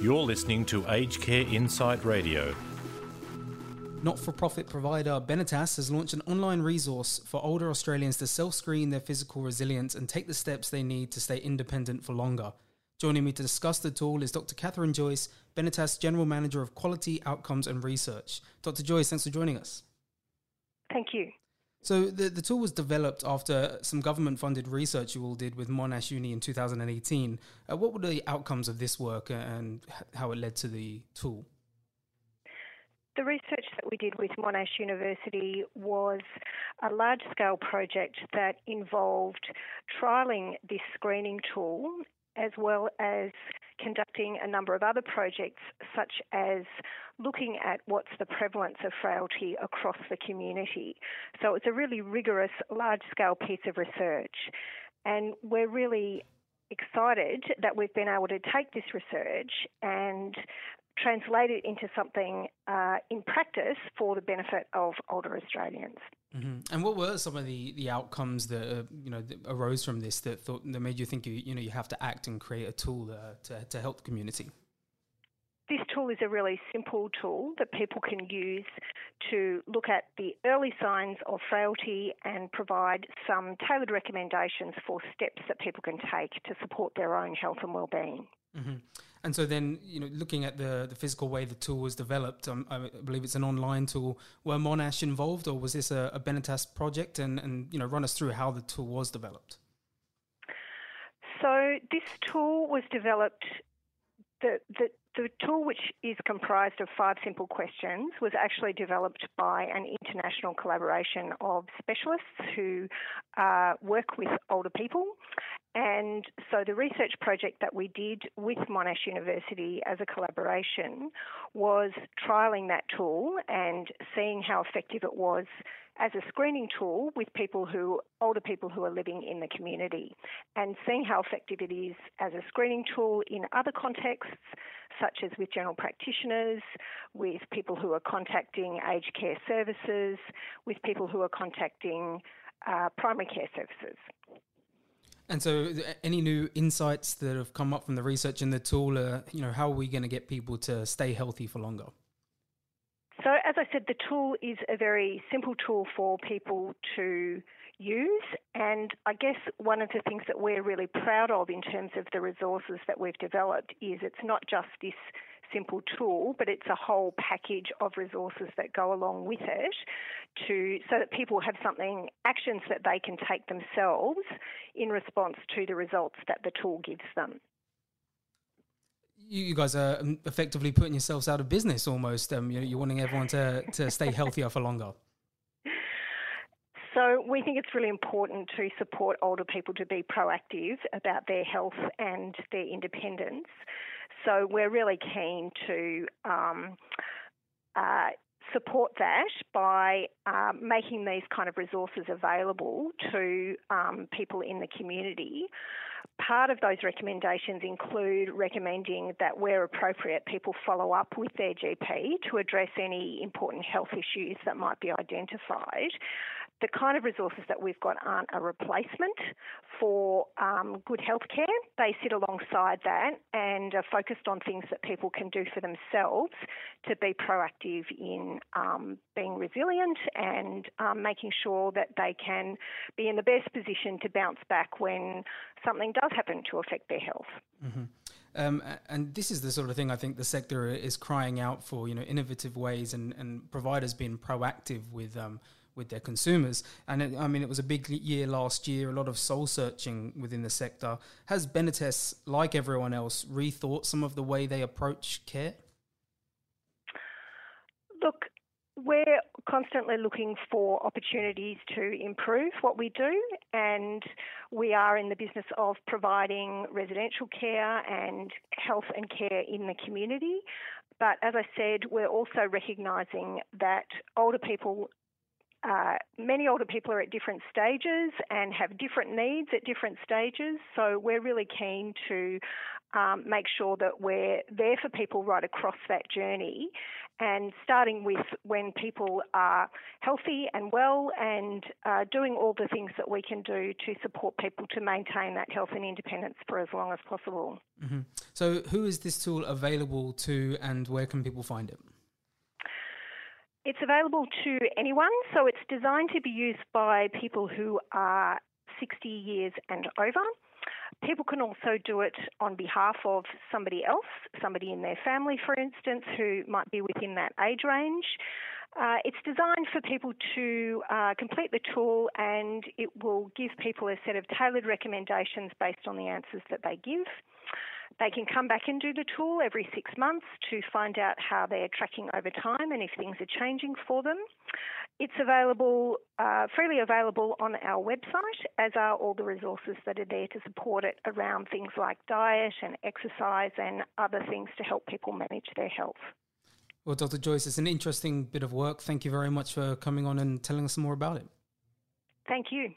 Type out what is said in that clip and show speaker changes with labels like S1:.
S1: You're listening to Aged Care Insight Radio.
S2: Not for profit provider Benetas has launched an online resource for older Australians to self screen their physical resilience and take the steps they need to stay independent for longer. Joining me to discuss the tool is Dr. Catherine Joyce, Benetas General Manager of Quality, Outcomes and Research. Dr. Joyce, thanks for joining us.
S3: Thank you.
S2: So the, the tool was developed after some government funded research you all did with Monash Uni in 2018. Uh, what were the outcomes of this work and how it led to the tool?
S3: The research that we did with Monash University was a large scale project that involved trialling this screening tool as well as conducting a number of other projects, such as looking at what's the prevalence of frailty across the community. So it's a really rigorous, large scale piece of research. And we're really excited that we've been able to take this research and translate it into something uh, in practice for the benefit of older Australians.
S2: Mm-hmm. And what were some of the, the outcomes that uh, you know that arose from this that thought that made you think you you know you have to act and create a tool uh, to to help the community?
S3: This tool is a really simple tool that people can use to look at the early signs of frailty and provide some tailored recommendations for steps that people can take to support their own health and well-being.
S2: Mm-hmm. And so then, you know, looking at the, the physical way the tool was developed, um, I believe it's an online tool. Were Monash involved, or was this a, a Benetas project? And, and you know, run us through how the tool was developed.
S3: So this tool was developed. The, the the tool, which is comprised of five simple questions, was actually developed by an international collaboration of specialists who uh, work with older people. And so the research project that we did with Monash University as a collaboration was trialling that tool and seeing how effective it was as a screening tool with people who, older people who are living in the community, and seeing how effective it is as a screening tool in other contexts, such as with general practitioners, with people who are contacting aged care services, with people who are contacting uh, primary care services.
S2: And so, any new insights that have come up from the research in the tool, uh, you know, how are we going to get people to stay healthy for longer?
S3: So, as I said, the tool is a very simple tool for people to use. And I guess one of the things that we're really proud of in terms of the resources that we've developed is it's not just this simple tool, but it's a whole package of resources that go along with it to so that people have something actions that they can take themselves in response to the results that the tool gives them
S2: you guys are um, effectively putting yourselves out of business almost. Um, you're wanting everyone to, to stay healthier for longer.
S3: So we think it's really important to support older people to be proactive about their health and their independence. So we're really keen to um, uh, support that by um, making these kind of resources available to um, people in the community. Part of those recommendations include recommending that where appropriate, people follow up with their GP to address any important health issues that might be identified the kind of resources that we've got aren't a replacement for um, good healthcare. They sit alongside that and are focused on things that people can do for themselves to be proactive in um, being resilient and um, making sure that they can be in the best position to bounce back when something does happen to affect their health.
S2: Mm-hmm. Um, and this is the sort of thing I think the sector is crying out for, you know, innovative ways and, and providers being proactive with um, with their consumers. And it, I mean, it was a big year last year, a lot of soul searching within the sector. Has Benetas, like everyone else, rethought some of the way they approach care?
S3: Look, we're constantly looking for opportunities to improve what we do, and we are in the business of providing residential care and health and care in the community. But as I said, we're also recognising that older people uh, many older people are at different stages and have different needs at different stages. So we're really keen to um, make sure that we're there for people right across that journey and starting with when people are healthy and well and uh, doing all the things that we can do to support people to maintain that health and independence for as long as possible.
S2: Mm-hmm. So, who is this tool available to and where can people find it?
S3: Available to anyone, so it's designed to be used by people who are 60 years and over. People can also do it on behalf of somebody else, somebody in their family, for instance, who might be within that age range. Uh, it's designed for people to uh, complete the tool and it will give people a set of tailored recommendations based on the answers that they give. They can come back and do the tool every six months to find out how they're tracking over time and if things are changing for them. It's available, uh, freely available on our website, as are all the resources that are there to support it around things like diet and exercise and other things to help people manage their health.
S2: Well, Dr. Joyce, it's an interesting bit of work. Thank you very much for coming on and telling us more about it.
S3: Thank you.